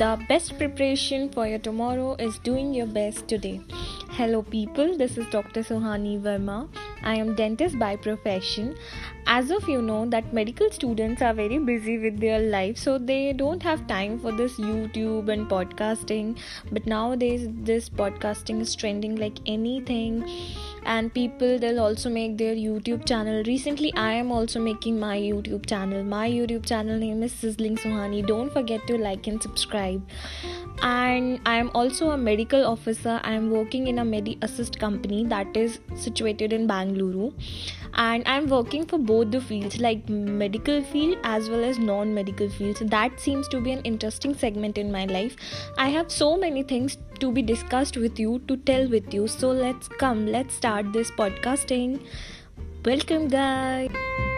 The best preparation for your tomorrow is doing your best today. Hello, people. This is Dr. Sohani Verma. I am dentist by profession. As of you know, that medical students are very busy with their life, so they don't have time for this YouTube and podcasting. But nowadays, this podcasting is trending like anything. And people they'll also make their youtube channel. Recently i am also making my youtube channel. My youtube channel name is sizzling sohani don't forget to like and subscribe. And i am also a medical officer. I am working in a medi assist company that is situated in bangalore and i'm working for both the fields like medical field as well as non-medical fields that seems to be an interesting segment in my life. I have so many things to be discussed with you to tell with you. So let's come let's start this podcasting welcome guys